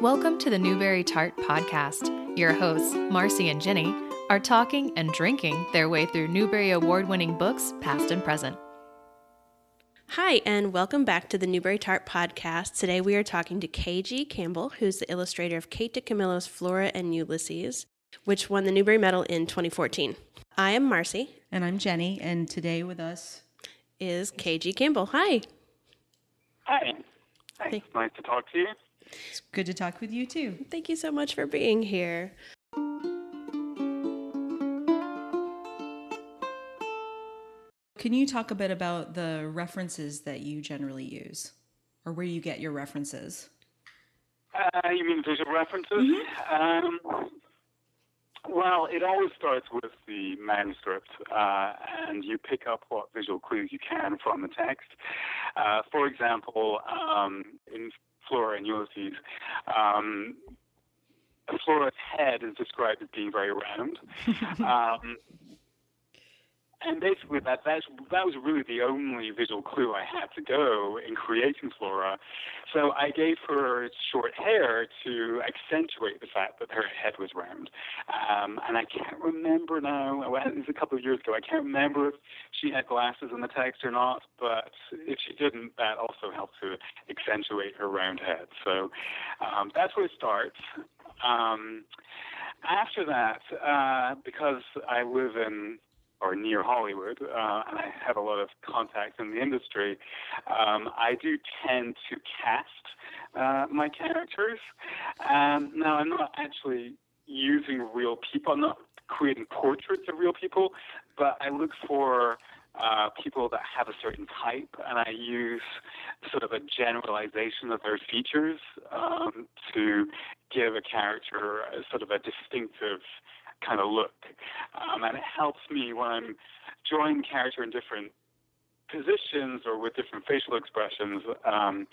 Welcome to the Newbery Tart Podcast. Your hosts, Marcy and Jennie, are talking and drinking their way through Newbery Award winning books, past and present. Hi, and welcome back to the Newbery Tart Podcast. Today we are talking to KG Campbell, who's the illustrator of Kate DiCamillo's Flora and Ulysses, which won the Newbery Medal in 2014. I am Marcy. And I'm Jennie, and today with us is KG Campbell. Hi. Hi. Thanks. Nice to talk to you. It's good to talk with you too. Thank you so much for being here. Can you talk a bit about the references that you generally use or where you get your references? Uh, you mean visual references? Mm-hmm. Um, well, it always starts with the manuscript, uh, and you pick up what visual clues you can from the text. Uh, for example, um, in Flora and Ulysses, um, Flora's head is described as being very round. um, and basically, that, that that was really the only visual clue I had to go in creating Flora. So I gave her short hair to accentuate the fact that her head was round. Um, and I can't remember now. It was a couple of years ago. I can't remember if she had glasses in the text or not. But if she didn't, that also helped to accentuate her round head. So um, that's where it starts. Um, after that, uh, because I live in or near Hollywood, uh, and I have a lot of contacts in the industry, um, I do tend to cast uh, my characters. Um, now, I'm not actually using real people, I'm not creating portraits of real people, but I look for uh, people that have a certain type, and I use sort of a generalization of their features um, to give a character a, sort of a distinctive kind of look. Um, and it helps me when I'm drawing character in different positions or with different facial expressions, um,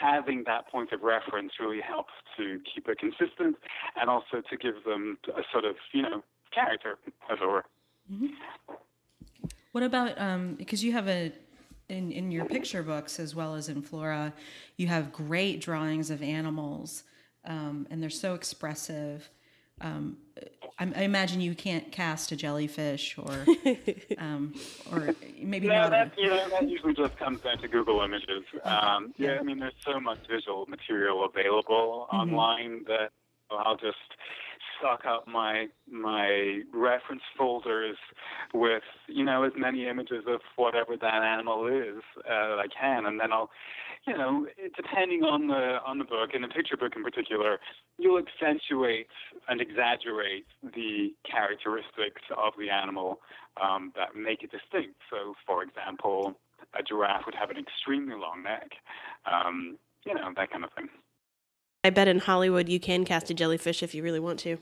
having that point of reference really helps to keep it consistent and also to give them a sort of, you know, character, as it were. Mm-hmm. What about, um, because you have a, in, in your picture books as well as in Flora, you have great drawings of animals um, and they're so expressive. Um, I, I, imagine you can't cast a jellyfish or, um, or maybe no, not. That, you know, that usually just comes down to Google Images. Um, yeah, I mean, there's so much visual material available mm-hmm. online that I'll just stock up my my reference folders with you know as many images of whatever that animal is uh, I can, and then I'll you know depending on the on the book and the picture book in particular, you'll accentuate and exaggerate the characteristics of the animal um, that make it distinct. So, for example, a giraffe would have an extremely long neck, um, you know that kind of thing. I bet in Hollywood you can cast a jellyfish if you really want to.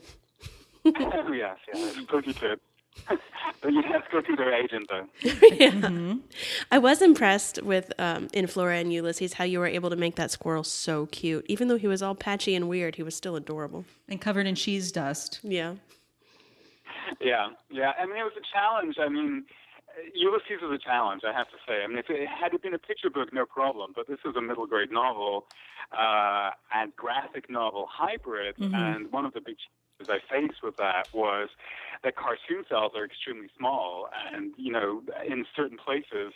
oh, yes, yes, of course you could. But you have to go through their agent, though. yeah. Mm-hmm. I was impressed with um, in Flora and Ulysses how you were able to make that squirrel so cute. Even though he was all patchy and weird, he was still adorable. And covered in cheese dust. Yeah. Yeah, yeah. I mean, it was a challenge. I mean, Ulysses was a challenge, I have to say. I mean, if it had it been a picture book, no problem. But this is a middle grade novel uh, and graphic novel hybrid, mm-hmm. and one of the big challenges I faced with that was that cartoon cells are extremely small, and you know, in certain places,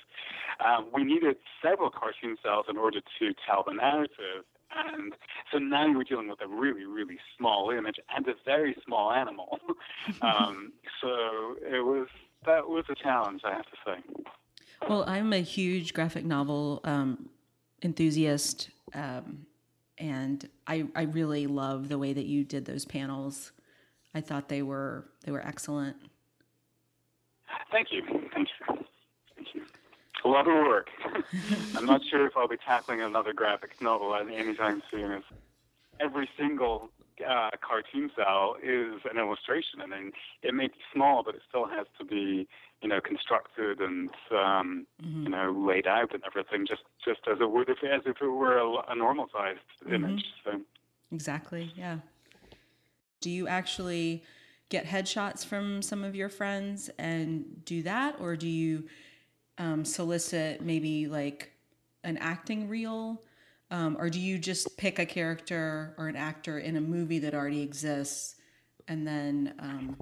um, we needed several cartoon cells in order to tell the narrative. And so now you're dealing with a really, really small image and a very small animal. um, so it was that was a challenge, I have to say. Well, I'm a huge graphic novel um, enthusiast, um, and I I really love the way that you did those panels. I thought they were they were excellent. Thank you, thank you, thank you. A lot of work. I'm not sure if I'll be tackling another graphic novel anytime soon. Every single uh, cartoon cell is an illustration. I mean, it may be small, but it still has to be, you know, constructed and, um, mm-hmm. you know, laid out and everything, just just as it would if as if it were a, a normal sized mm-hmm. image. So exactly, yeah. Do you actually get headshots from some of your friends and do that, or do you um, solicit maybe like an acting reel? Um, or do you just pick a character or an actor in a movie that already exists, and then um,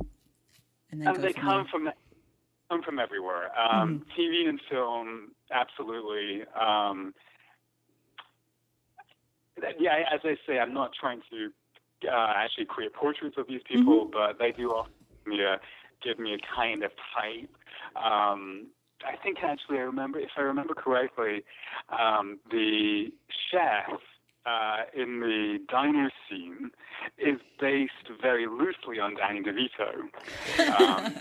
and then go they from come there? from come from everywhere. Um, Mm-hmm. TV and film, absolutely. Um, yeah, as I say, I'm not trying to uh, actually create portraits of these people, Mm-hmm. but they do often give me a, give me a kind of type. I think actually, I remember, if I remember correctly, um, the chef uh, in the diner scene is based very loosely on Danny DeVito. Um,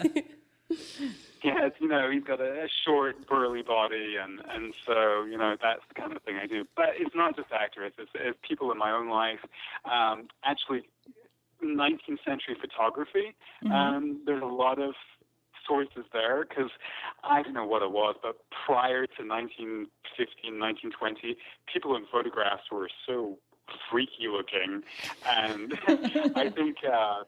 yeah, you know, he's got a, a short, burly body, and and so you know that's the kind of thing I do. But it's not just actors; it's, it's people in my own life. Um, actually, 19th century photography. Um, there's a lot of sources there because I don't know what it was, but prior to 1915, 1920, people in photographs were so freaky looking, and I think. Uh,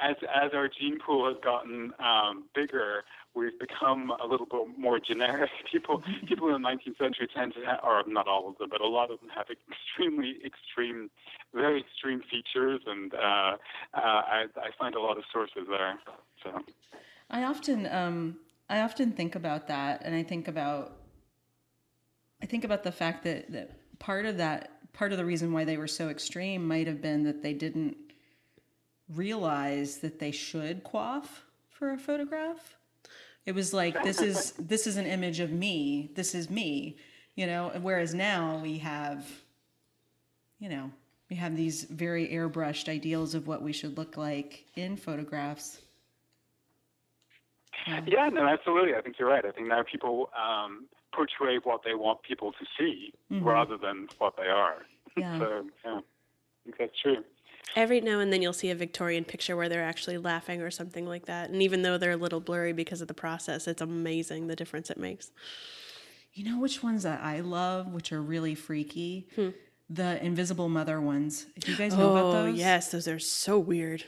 as as our gene pool has gotten um, bigger, we've become a little bit more generic. People people in the 19th century tend to, have, or not all of them, but a lot of them have extremely extreme, very extreme features, and uh, uh, I, I find a lot of sources there. So. I often um I often think about that and I think about I think about the fact that that part of that part of the reason why they were so extreme might have been that they didn't realize that they should quaff for a photograph. It was like this is this is an image of me. This is me, you know, whereas now we have you know, we have these very airbrushed ideals of what we should look like in photographs. Yeah, no, absolutely. I think you're right. I think now people um, portray what they want people to see rather than what they are. Yeah. So, yeah, I think that's true. Every now and then you'll see a Victorian picture where they're actually laughing or something like that. And even though they're a little blurry because of the process, it's amazing the difference it makes. You know which ones that I love, which are really freaky? Hmm. The Invisible Mother ones. Do you guys know about Oh, those? yes, those are so weird.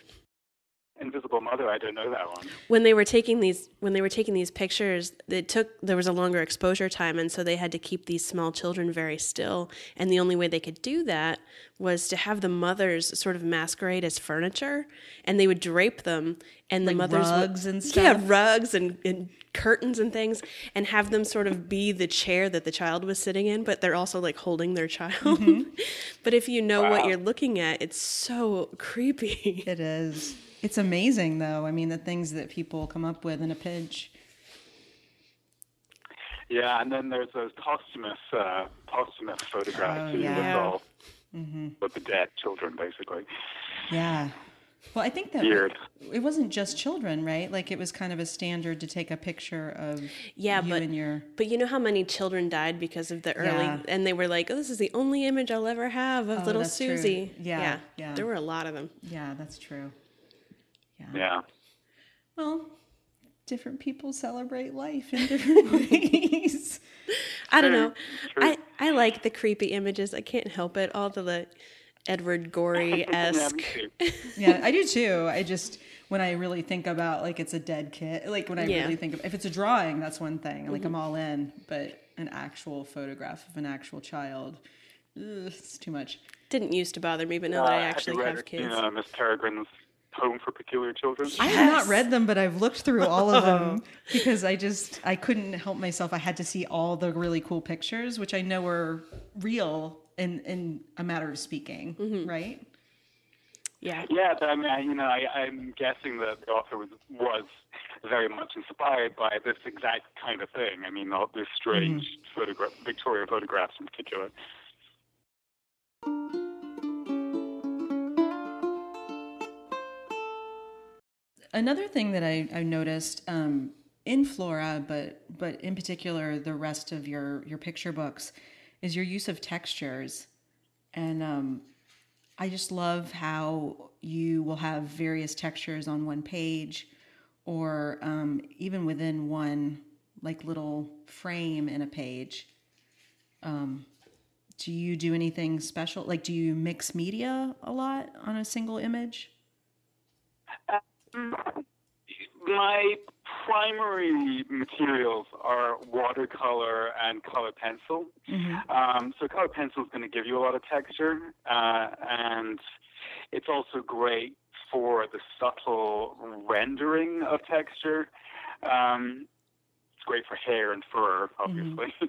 Invisible Mother, I don't know that one. when they were taking these when they were taking these pictures it took there was a longer exposure time and so they had to keep these small children very still and the only way they could do that was to have the mothers sort of masquerade as furniture and they would drape them and the Like mothers rugs would, and stuff. yeah rugs and, and curtains and things and have them sort of be the chair that the child was sitting in but they're also like holding their child Mm-hmm. but if you know what you're looking at it's so creepy It is. It's amazing, though. I mean, the things that people come up with in a pinch. Yeah, and then there's those posthumous uh, posthumous photographs Oh, too, yeah. with all Mm-hmm. with the dead children, basically. Yeah. Well, I think that Weird. it wasn't just children, right? Like it was kind of a standard to take a picture of Yeah, you but- and your. But you know how many children died because of the early, Yeah. and they were like, "Oh, this is the only image I'll ever have of Oh, little that's true. Susie." Yeah, yeah. there were a lot of them. Yeah, that's true. Yeah. Well, different people celebrate life in different ways. I don't know. true. I I like the creepy images. I can't help it. All the like, Edward Gorey esque. me yeah, I do too. I just when I really think about like it's a dead kid, like when I Yeah. really think of if it's a drawing, that's one thing. Like I'm all in, but an actual photograph of an actual child, ugh, it's too much. Didn't used to bother me, but now that I Uh, actually have you read have kids, You know, Miss Peregrine's Home for Peculiar Children? I have not read them, but I've looked through all of them oh. because I just I couldn't help myself. I had to see all the really cool pictures, which I know are real in in a matter of speaking, mm-hmm. right? yeah, Yeah, but I mean, I- you know, I, I'm guessing that the author was was very much inspired by this exact kind of thing. I mean, all these strange mm-hmm. photograph, Victoria photographs in particular. Another thing that I, I noticed um, in Flora, but but in particular the rest of your your picture books, is your use of textures, and um, I just love how you will have various textures on one page, or um, even within one like little frame in a page. Um, do you do anything special? Like, do you mix media a lot on a single image? My primary materials are watercolor and color pencil. Mm-hmm. Um, so color pencil is going to give you a lot of texture, uh, and it's also great for the subtle rendering of texture. Um, it's great for hair and fur, obviously.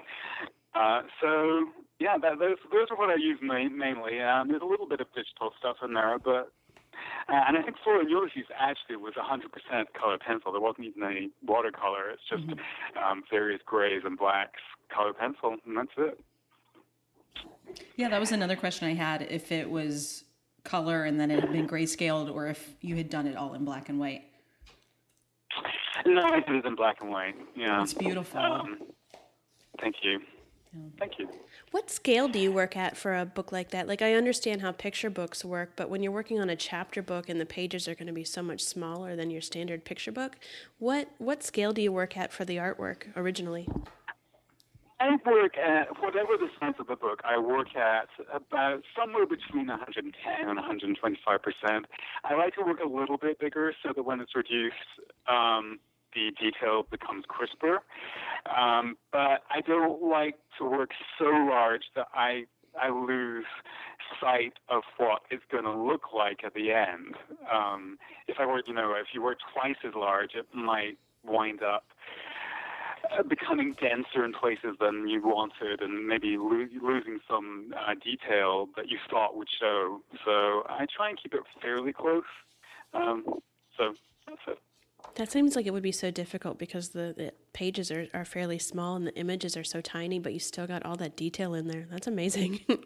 Uh, so yeah, that, those those are what I use main, mainly. Um, there's a little bit of digital stuff in there, but and I think and Ulysses actually was 100% color pencil. There wasn't even any watercolor. It's just um, various grays and blacks, color pencil, and that's it. Yeah, that was another question I had. If it was color and then it had been grayscaled, or if you had done it all in black and white. No, it in black and white. Yeah, It's beautiful. Um, thank you. Thank you. What scale do you work at for a book like that? Like, I understand how picture books work, but when you're working on a chapter book and the pages are going to be so much smaller than your standard picture book, what what scale do you work at for the artwork originally? I work at whatever the size of the book. I work at about somewhere between 110 and 125 percent. I like to work a little bit bigger so that when it's reduced, um, the detail becomes crisper. Um, but I don't like to work so large that I I lose sight of what it's going to look like at the end. Um, if I were, you know, if you were twice as large, it might wind up uh, becoming denser in places than you wanted, and maybe lo- losing some uh, detail that you thought would show. So I try and keep it fairly close. Um, so that's it. That seems like it would be so difficult because the, the pages are, are fairly small and the images are so tiny, but you still got all that detail in there. That's amazing.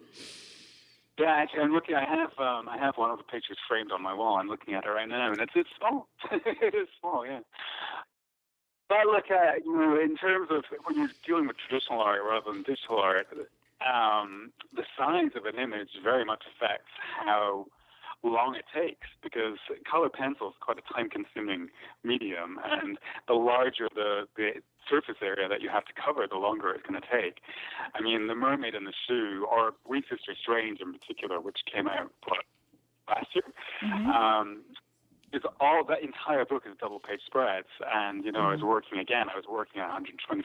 Yeah, actually, I'm looking. I have um, I have one of the pictures framed on my wall. I'm looking at it right now, and it's it's small. it is small, yeah. But look, uh, you know, in terms of when you're dealing with traditional art rather than digital art, um, the size of an image very much affects how long it takes because color pencil is quite a time-consuming medium, and the larger the, the surface area that you have to cover, the longer it's going to take. I mean, The Mermaid and the Shoe, or Wee Sister Strange in particular, which came out what, last year, um, is all that entire book is double page spreads. And, you know, I was working again, I was working at 125%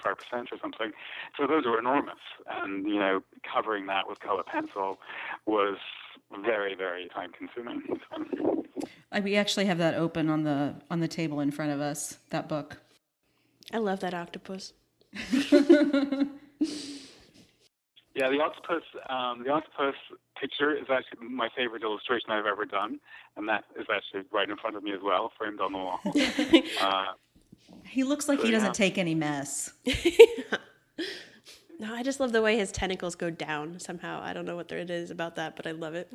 or something. So those were enormous. And, you know, covering that with color pencil was very, very time consuming. I, we actually have that open on the on the table in front of us. That book. I love that octopus. Yeah, the octopus, um, the octopus picture is actually my favorite illustration I've ever done, and that is actually right in front of me as well, framed on the wall. uh, He looks like he doesn't yeah. take any mess. No, I just love the way his tentacles go down somehow. I don't know what it is about that, but I love it.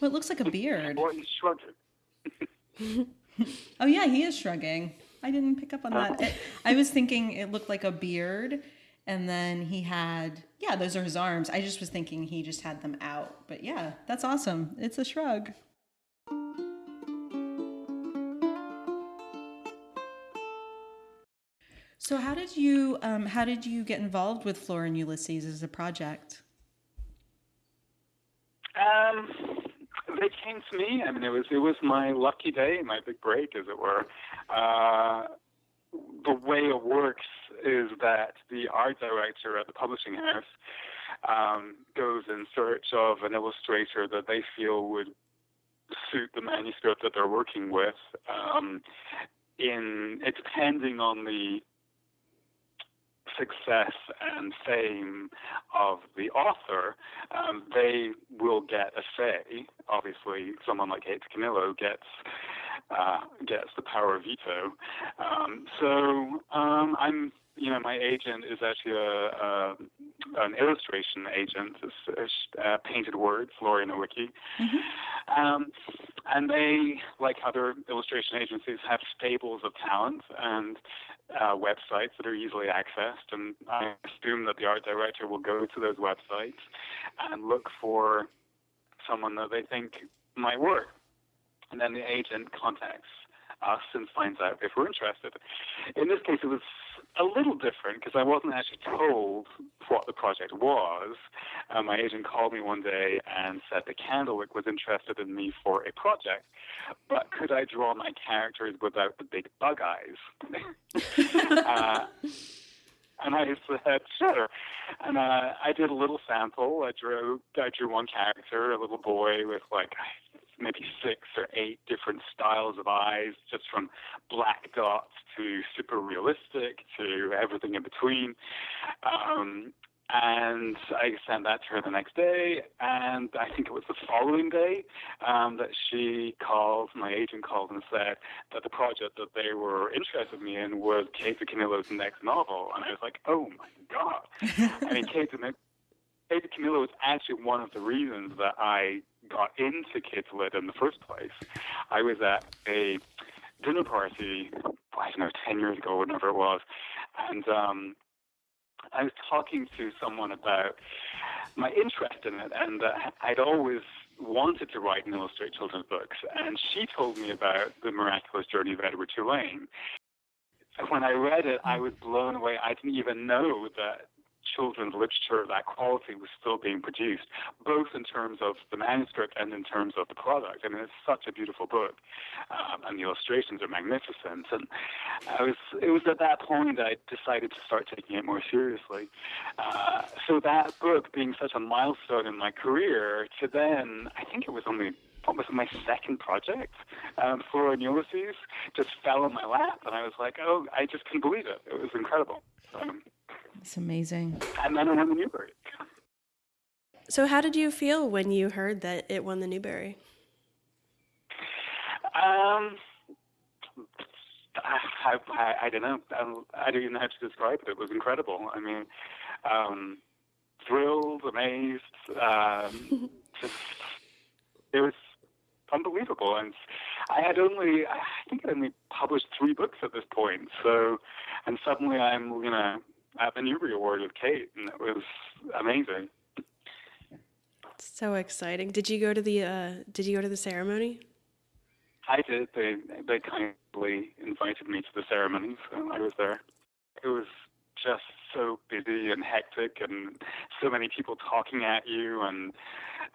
Well, it looks like a beard. well, he's shrugging. Oh yeah, he is shrugging. I didn't pick up on that. It- I was thinking it looked like a beard, and then he had yeah, those are his arms. I just was thinking he just had them out. But yeah, that's awesome. It's a shrug. So how did you um, how did you get involved with Flora and Ulysses as a project? Um, they came to me. I mean, it was it was my lucky day, my big break, as it were. Uh, the way it works is that the art director at the publishing house um, goes in search of an illustrator that they feel would suit the manuscript that they're working with. Um, in it depending on the success and fame of the author, um, they will get a say. Obviously, someone like Kate Camillo gets uh, gets the power of veto. Um, so um, I'm, you know, my agent is actually a, a an illustration agent. It's uh, Painted Words, Lori Nowicki. Um, and they, like other illustration agencies, have stables of talent and uh, websites that are easily accessed. And I assume that the art director will go to those websites and look for someone that they think might work. And then the agent contacts us and finds out if we're interested. In this case, it was a little different because I wasn't actually told what the project was. Uh, my agent called me one day and said the Candlewick was interested in me for a project, but could I draw my characters without the big bug eyes? uh, and I said, sure. And uh, I did a little sample. I drew, I drew one character, a little boy with like maybe six or eight different styles of eyes, just from black dots to super realistic to everything in between. Um, and I sent that to her the next day, and I think it was the following day um, that she called, my agent called and said that the project that they were interested in me in was Kate DiCamillo's next novel. And I was like, oh my God. I mean, Kate, Kate DiCamillo was actually one of the reasons that I got into Kids Lit in the first place. I was at a dinner party, I don't know, 10 years ago, whatever it was, and um, I was talking to someone about my interest in it, and uh, I'd always wanted to write and illustrate children's books, and she told me about the miraculous journey of Edward Tulane. When I read it, I was blown away. I didn't even know that children's literature of that quality was still being produced, both in terms of the manuscript and in terms of the product. I mean, it's such a beautiful book, um, and the illustrations are magnificent. And I was, it was at that point I decided to start taking it more seriously. Uh, so that book being such a milestone in my career, to then, I think it was only what was my second project um, for Ulysses, just fell in my lap, and I was like, oh, I just couldn't believe it. It was incredible. Um, it's amazing. And then I won the Newbery. So, how did you feel when you heard that it won the Newbery? Um, I, I, I don't know. I, I don't even know how to describe it. It was incredible. I mean, um, thrilled, amazed. Um, just, it was unbelievable. And I had only, I think I only published three books at this point. So, and suddenly I'm, you know, at the Newbery Award with Kate, and it was amazing. So exciting! Did you go to the uh, Did you go to the ceremony? I did. They they kindly invited me to the ceremony, so I was there. It was just so busy and hectic, and so many people talking at you. And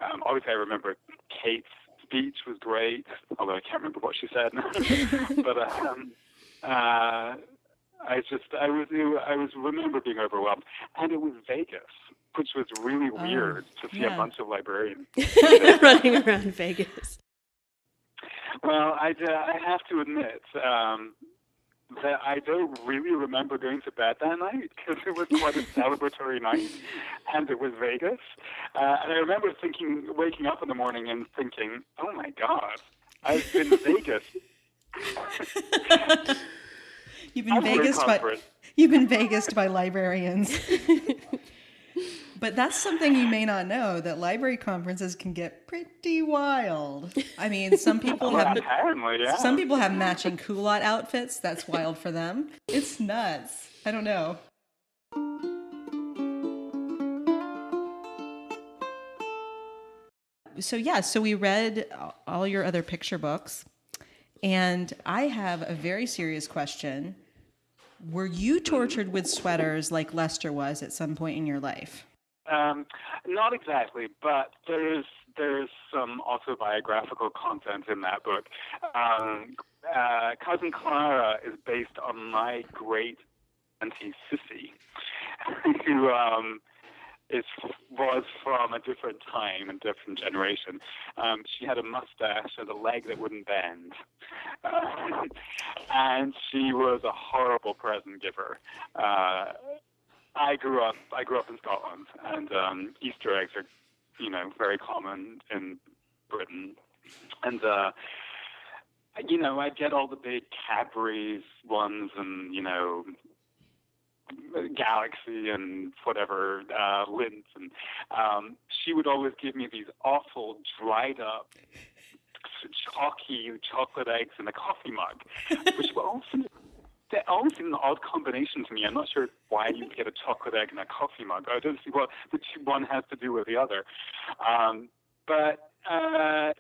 um, obviously, I remember Kate's speech was great, although I can't remember what she said. but um, uh, I just I was I was remember being overwhelmed, and it was Vegas, which was really oh, weird to see yeah. a bunch of librarians running around Vegas. Well, I uh, I have to admit um, that I don't really remember going to bed that night because it was quite a celebratory night, and it was Vegas. Uh, and I remember thinking, waking up in the morning and thinking, "Oh my God, I've been to Vegas." You've been Vegas by you've been Vegas by librarians. but that's something you may not know that library conferences can get pretty wild. I mean, some people well, have yeah. some people have matching culotte outfits. That's wild for them. It's nuts. I don't know. So yeah, so we read all your other picture books. And I have a very serious question. Were you tortured with sweaters like Lester was at some point in your life? Um, not exactly, but there's there's some autobiographical content in that book. Um, uh, Cousin Clara is based on my great auntie Sissy, who um, is was from a different time and different generation. Um, she had a mustache and a leg that wouldn't bend, and she was a horrible present giver. Uh, I grew up. I grew up in Scotland, and um, Easter eggs are, you know, very common in Britain, and. Uh, you know, I'd get all the big Cadbury's ones and, you know, Galaxy and whatever uh, Lindt, and um, she would always give me these awful dried up chalky chocolate eggs in a coffee mug, which were all they always an odd combination to me. I'm not sure why you get a chocolate egg in a coffee mug. I don't see what the which one has to do with the other. Um, but uh,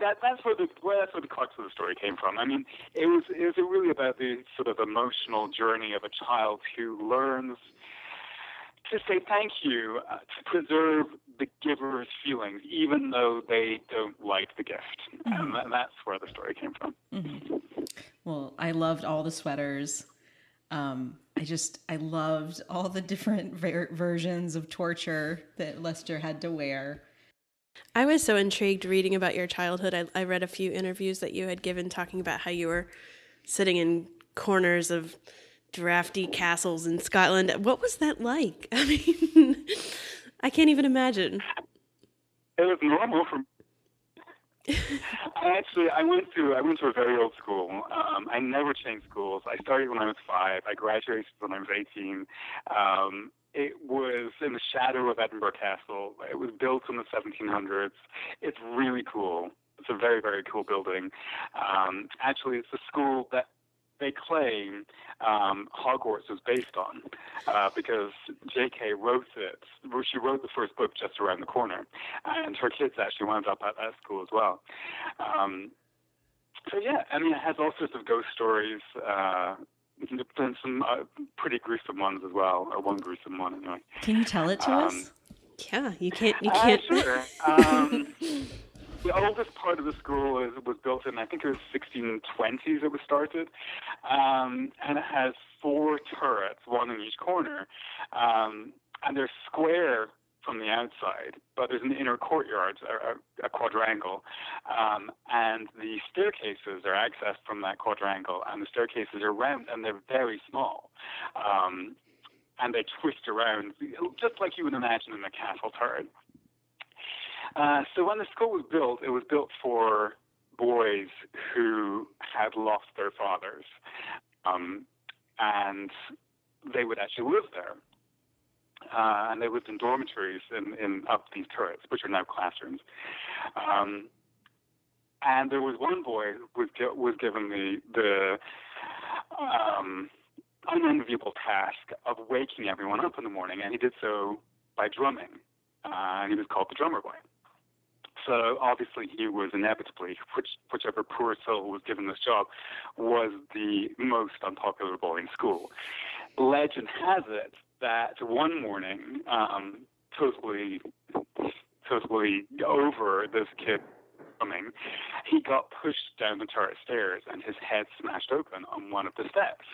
that that's where the well, that's where the crux of the story came from. I mean, it was it was really about the sort of emotional journey of a child who learns to say thank you, uh, to preserve the giver's feelings, even though they don't like the gift. Mm-hmm. And that's where the story came from. Mm-hmm. Well, I loved all the sweaters. Um, I just, I loved all the different ver- versions of torture that Lester had to wear. I was so intrigued reading about your childhood. I, I read a few interviews that you had given talking about how you were sitting in corners of drafty castles in Scotland. What was that like? I mean, I can't even imagine. It was normal for. me. I actually I went to I went to a very old school. Um, I never changed schools. I started when I was five. I graduated when I was eighteen. Um, it was in the shadow of Edinburgh Castle. It was built in the 1700s. It's really cool. It's a very, very cool building. Um, actually, it's a school that they claim um, Hogwarts was based on, uh, because J.K. wrote it. She wrote the first book just around the corner, and her kids actually wound up at that school as well. Um, so yeah, I mean, it has all sorts of ghost stories. Uh, and some uh, pretty gruesome ones as well, or one gruesome one anyway. Can you tell it to um, us? Yeah, you can't. You can't. Uh, sure. um, the oldest part of the school is, was built in, I think it was 1620s it was started, um, and it has four turrets, one in each corner, um, and they're square from the outside, but there's an inner courtyard, a, a quadrangle, um, and the staircases are accessed from that quadrangle, and the staircases are round and they're very small. Um, and they twist around, just like you would imagine in a castle turret. Uh, so when the school was built, it was built for boys who had lost their fathers, um, and they would actually live there. Uh, and they lived in dormitories in, in up these turrets, which are now classrooms. Um, and there was one boy who was was given the the um, unenviable task of waking everyone up in the morning, and he did so by drumming. Uh, and he was called the drummer boy. So obviously he was inevitably, which, whichever poor soul was given this job, was the most unpopular boy in school. Legend has it that one morning, um, totally, totally over this kid coming, he got pushed down the turret stairs and his head smashed open on one of the steps.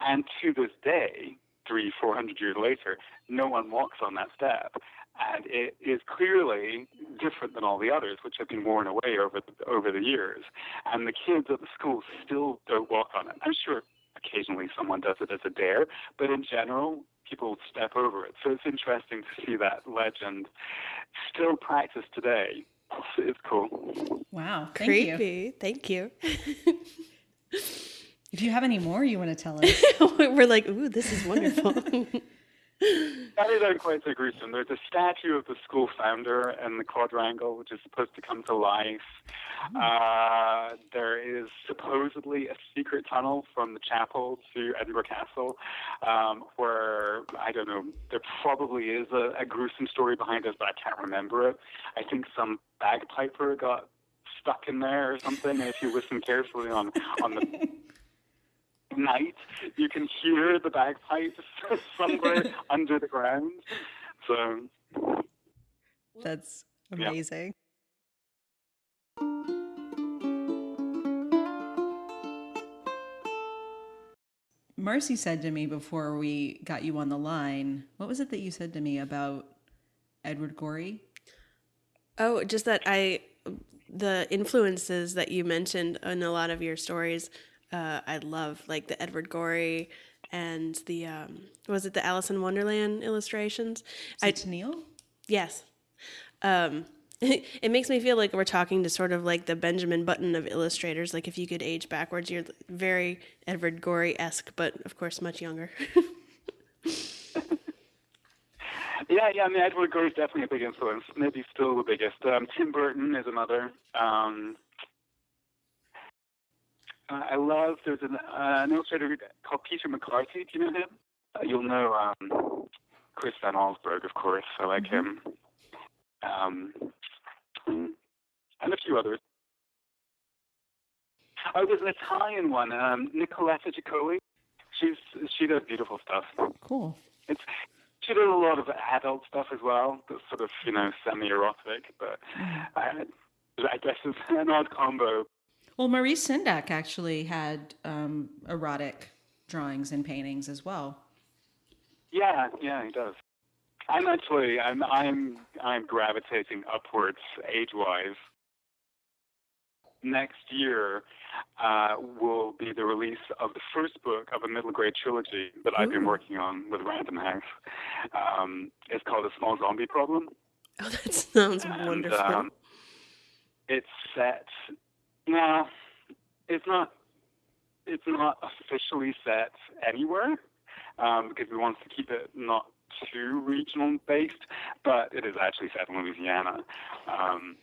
And to this day, three, four hundred years later, no one walks on that step and it is clearly different than all the others, which have been worn away over the, over the years. And the kids at the school still don't walk on it. I'm sure occasionally someone does it as a dare, but in general, people step over it. So it's interesting to see that legend still practiced today. It's cool. Wow. Thank Creepy. You. Thank you. if you have any more you want to tell us, we're like, ooh, this is wonderful. that is quite so gruesome. There's a statue of the school founder in the quadrangle, which is supposed to come to life. Hmm. Uh, there is supposedly a secret tunnel from the chapel to Edinburgh Castle, um, where I don't know. There probably is a, a gruesome story behind it, but I can't remember it. I think some bagpiper got stuck in there or something. And if you listen carefully on on the night, you can hear the bagpipes somewhere under the ground. So that's amazing. Yeah. Marcy said to me before we got you on the line, what was it that you said to me about Edward Gorey? Oh, just that I the influences that you mentioned in a lot of your stories uh, I love like the Edward Gorey and the um, was it the Alice in Wonderland illustrations? I Neil. Yes. Um, it makes me feel like we're talking to sort of like the Benjamin Button of illustrators. Like if you could age backwards, you're very Edward Gorey esque, but of course much younger. yeah, yeah. I mean, Edward Gorey is definitely a big influence. Maybe still the biggest. Um, Tim Burton is another. Um, uh, I love, there's an, uh, an illustrator called Peter McCarty. Do you know him? Uh, you'll know um, Chris Van Allsburg, of course. I like mm-hmm. him. Um, and a few others. Oh, there's an Italian one, um, Nicoletta Ceccoli. She's she does beautiful stuff. Cool. It's she does a lot of adult stuff as well. That's sort of you know semi-erotic, but I, I guess it's an odd combo. Well, Maurice Sendak actually had um, erotic drawings and paintings as well. Yeah, yeah, he does. I'm actually I'm I'm I'm gravitating upwards age-wise. Next year uh, will be the release of the first book of a middle grade trilogy that I've been working on with Random House. Um, it's called A Small Zombie Problem. Oh, that sounds And, wonderful. um, it's set. No, it's not. It's not officially set anywhere um, because we want to keep it not too regional based, but it is actually set in Louisiana. Um,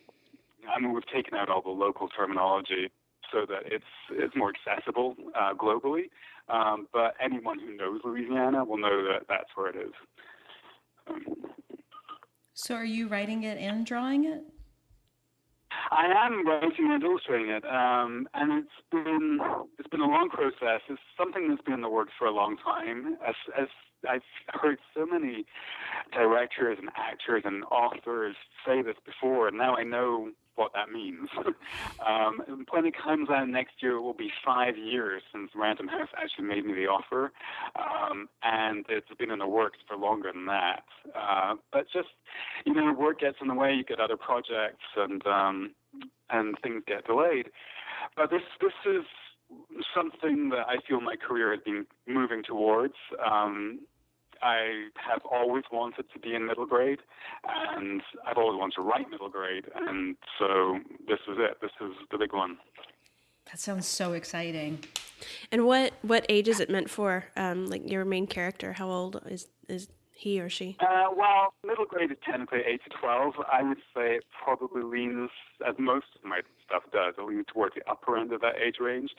I mean, we've taken out all the local terminology so that it's it's more accessible uh, globally. Um, but anyone who knows Louisiana will know that that's where it is. Um, So, are you writing it and drawing it? I am writing and illustrating it, um, and it's been it's been a long process. It's something that's been in the works for a long time. As as I've heard so many directors and actors and authors say this before, and now I know what that means. um, when it comes out next year, it will be five years since Random House actually made me the offer, um, and it's been in the works for longer than that. Uh, but just you know, work gets in the way. You get other projects, and um, and things get delayed. But this this is something that I feel my career has been moving towards. Um, I have always wanted to be in middle grade, and I've always wanted to write middle grade, and so this is it. This is the big one. That sounds so exciting. and what what age is it meant for? Um, like your main character, how old is is he or she? Uh, well, middle grade is technically 8 to 12. I would say it probably leans, as most of my stuff does, it leans towards the upper end of that age range.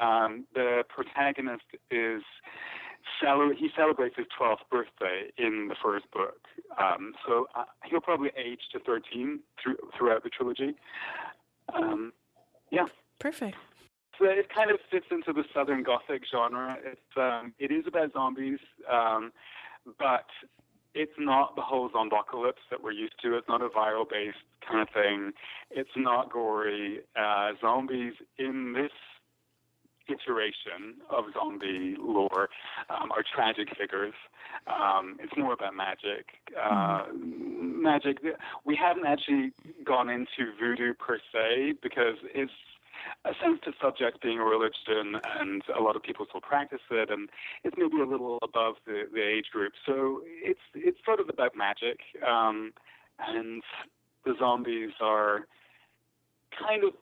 Um, the protagonist is, cele- he celebrates his 12th birthday in the first book. Um, so uh, he'll probably age to 13 through, throughout the trilogy. Um, yeah. Perfect. So it kind of fits into the Southern Gothic genre. It's um, it is about zombies, um, but it's not the whole zombocalypse that we're used to. It's not a viral based kind of thing. It's not gory. Uh, zombies in this iteration of zombie lore um, are tragic figures. Um, it's more about magic. Uh, Magic. We haven't actually gone into voodoo per se because it's a sensitive subject being a religion and a lot of people still practice it and it's maybe a little above the, the age group. So it's it's sort of about magic. Um, and the zombies are kind of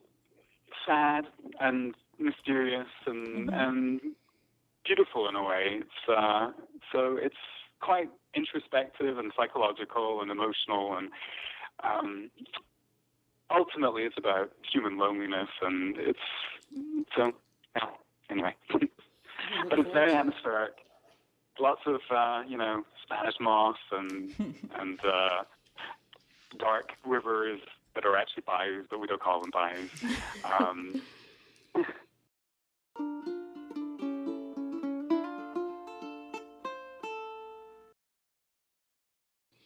sad and mysterious and and beautiful in a way. It's uh, so it's quite introspective and psychological and emotional and um, ultimately it's about human loneliness and it's so yeah anyway. But it's very atmospheric. Lots of uh, you know spanish moss and and uh, dark rivers that are actually bayous but we don't call them bayous. Um,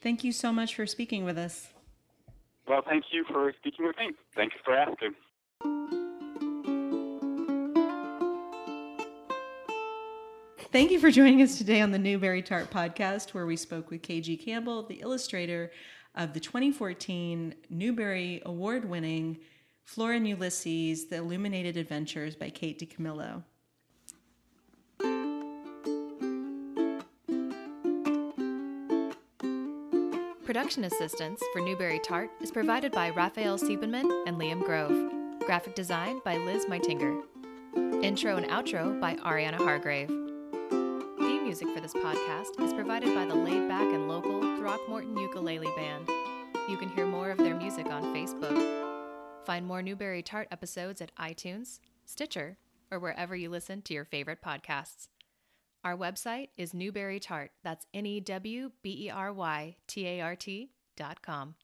Thank you so much for speaking with us. well thank you for speaking with me thank you for asking Thank you for joining us today on the Newbery Tart podcast, where we spoke with KG Campbell, the illustrator of the 2014 Newbery Award winning Flora and Ulysses The Illuminated Adventures by Kate DiCamillo. Production assistance for Newbery Tart is provided by Raphael Siebenman and Liam Grove. Graphic design by Liz Meitinger. Intro and outro by Ariana Hargrave. Theme music for this podcast is provided by the laid back and local Throckmorton Ukulele Band. You can hear more of their music on Facebook. Find more Newbery Tart episodes at iTunes, Stitcher, or wherever you listen to your favorite podcasts. Our website is Newbery Tart. That's N E W B E R Y T A R T dot com.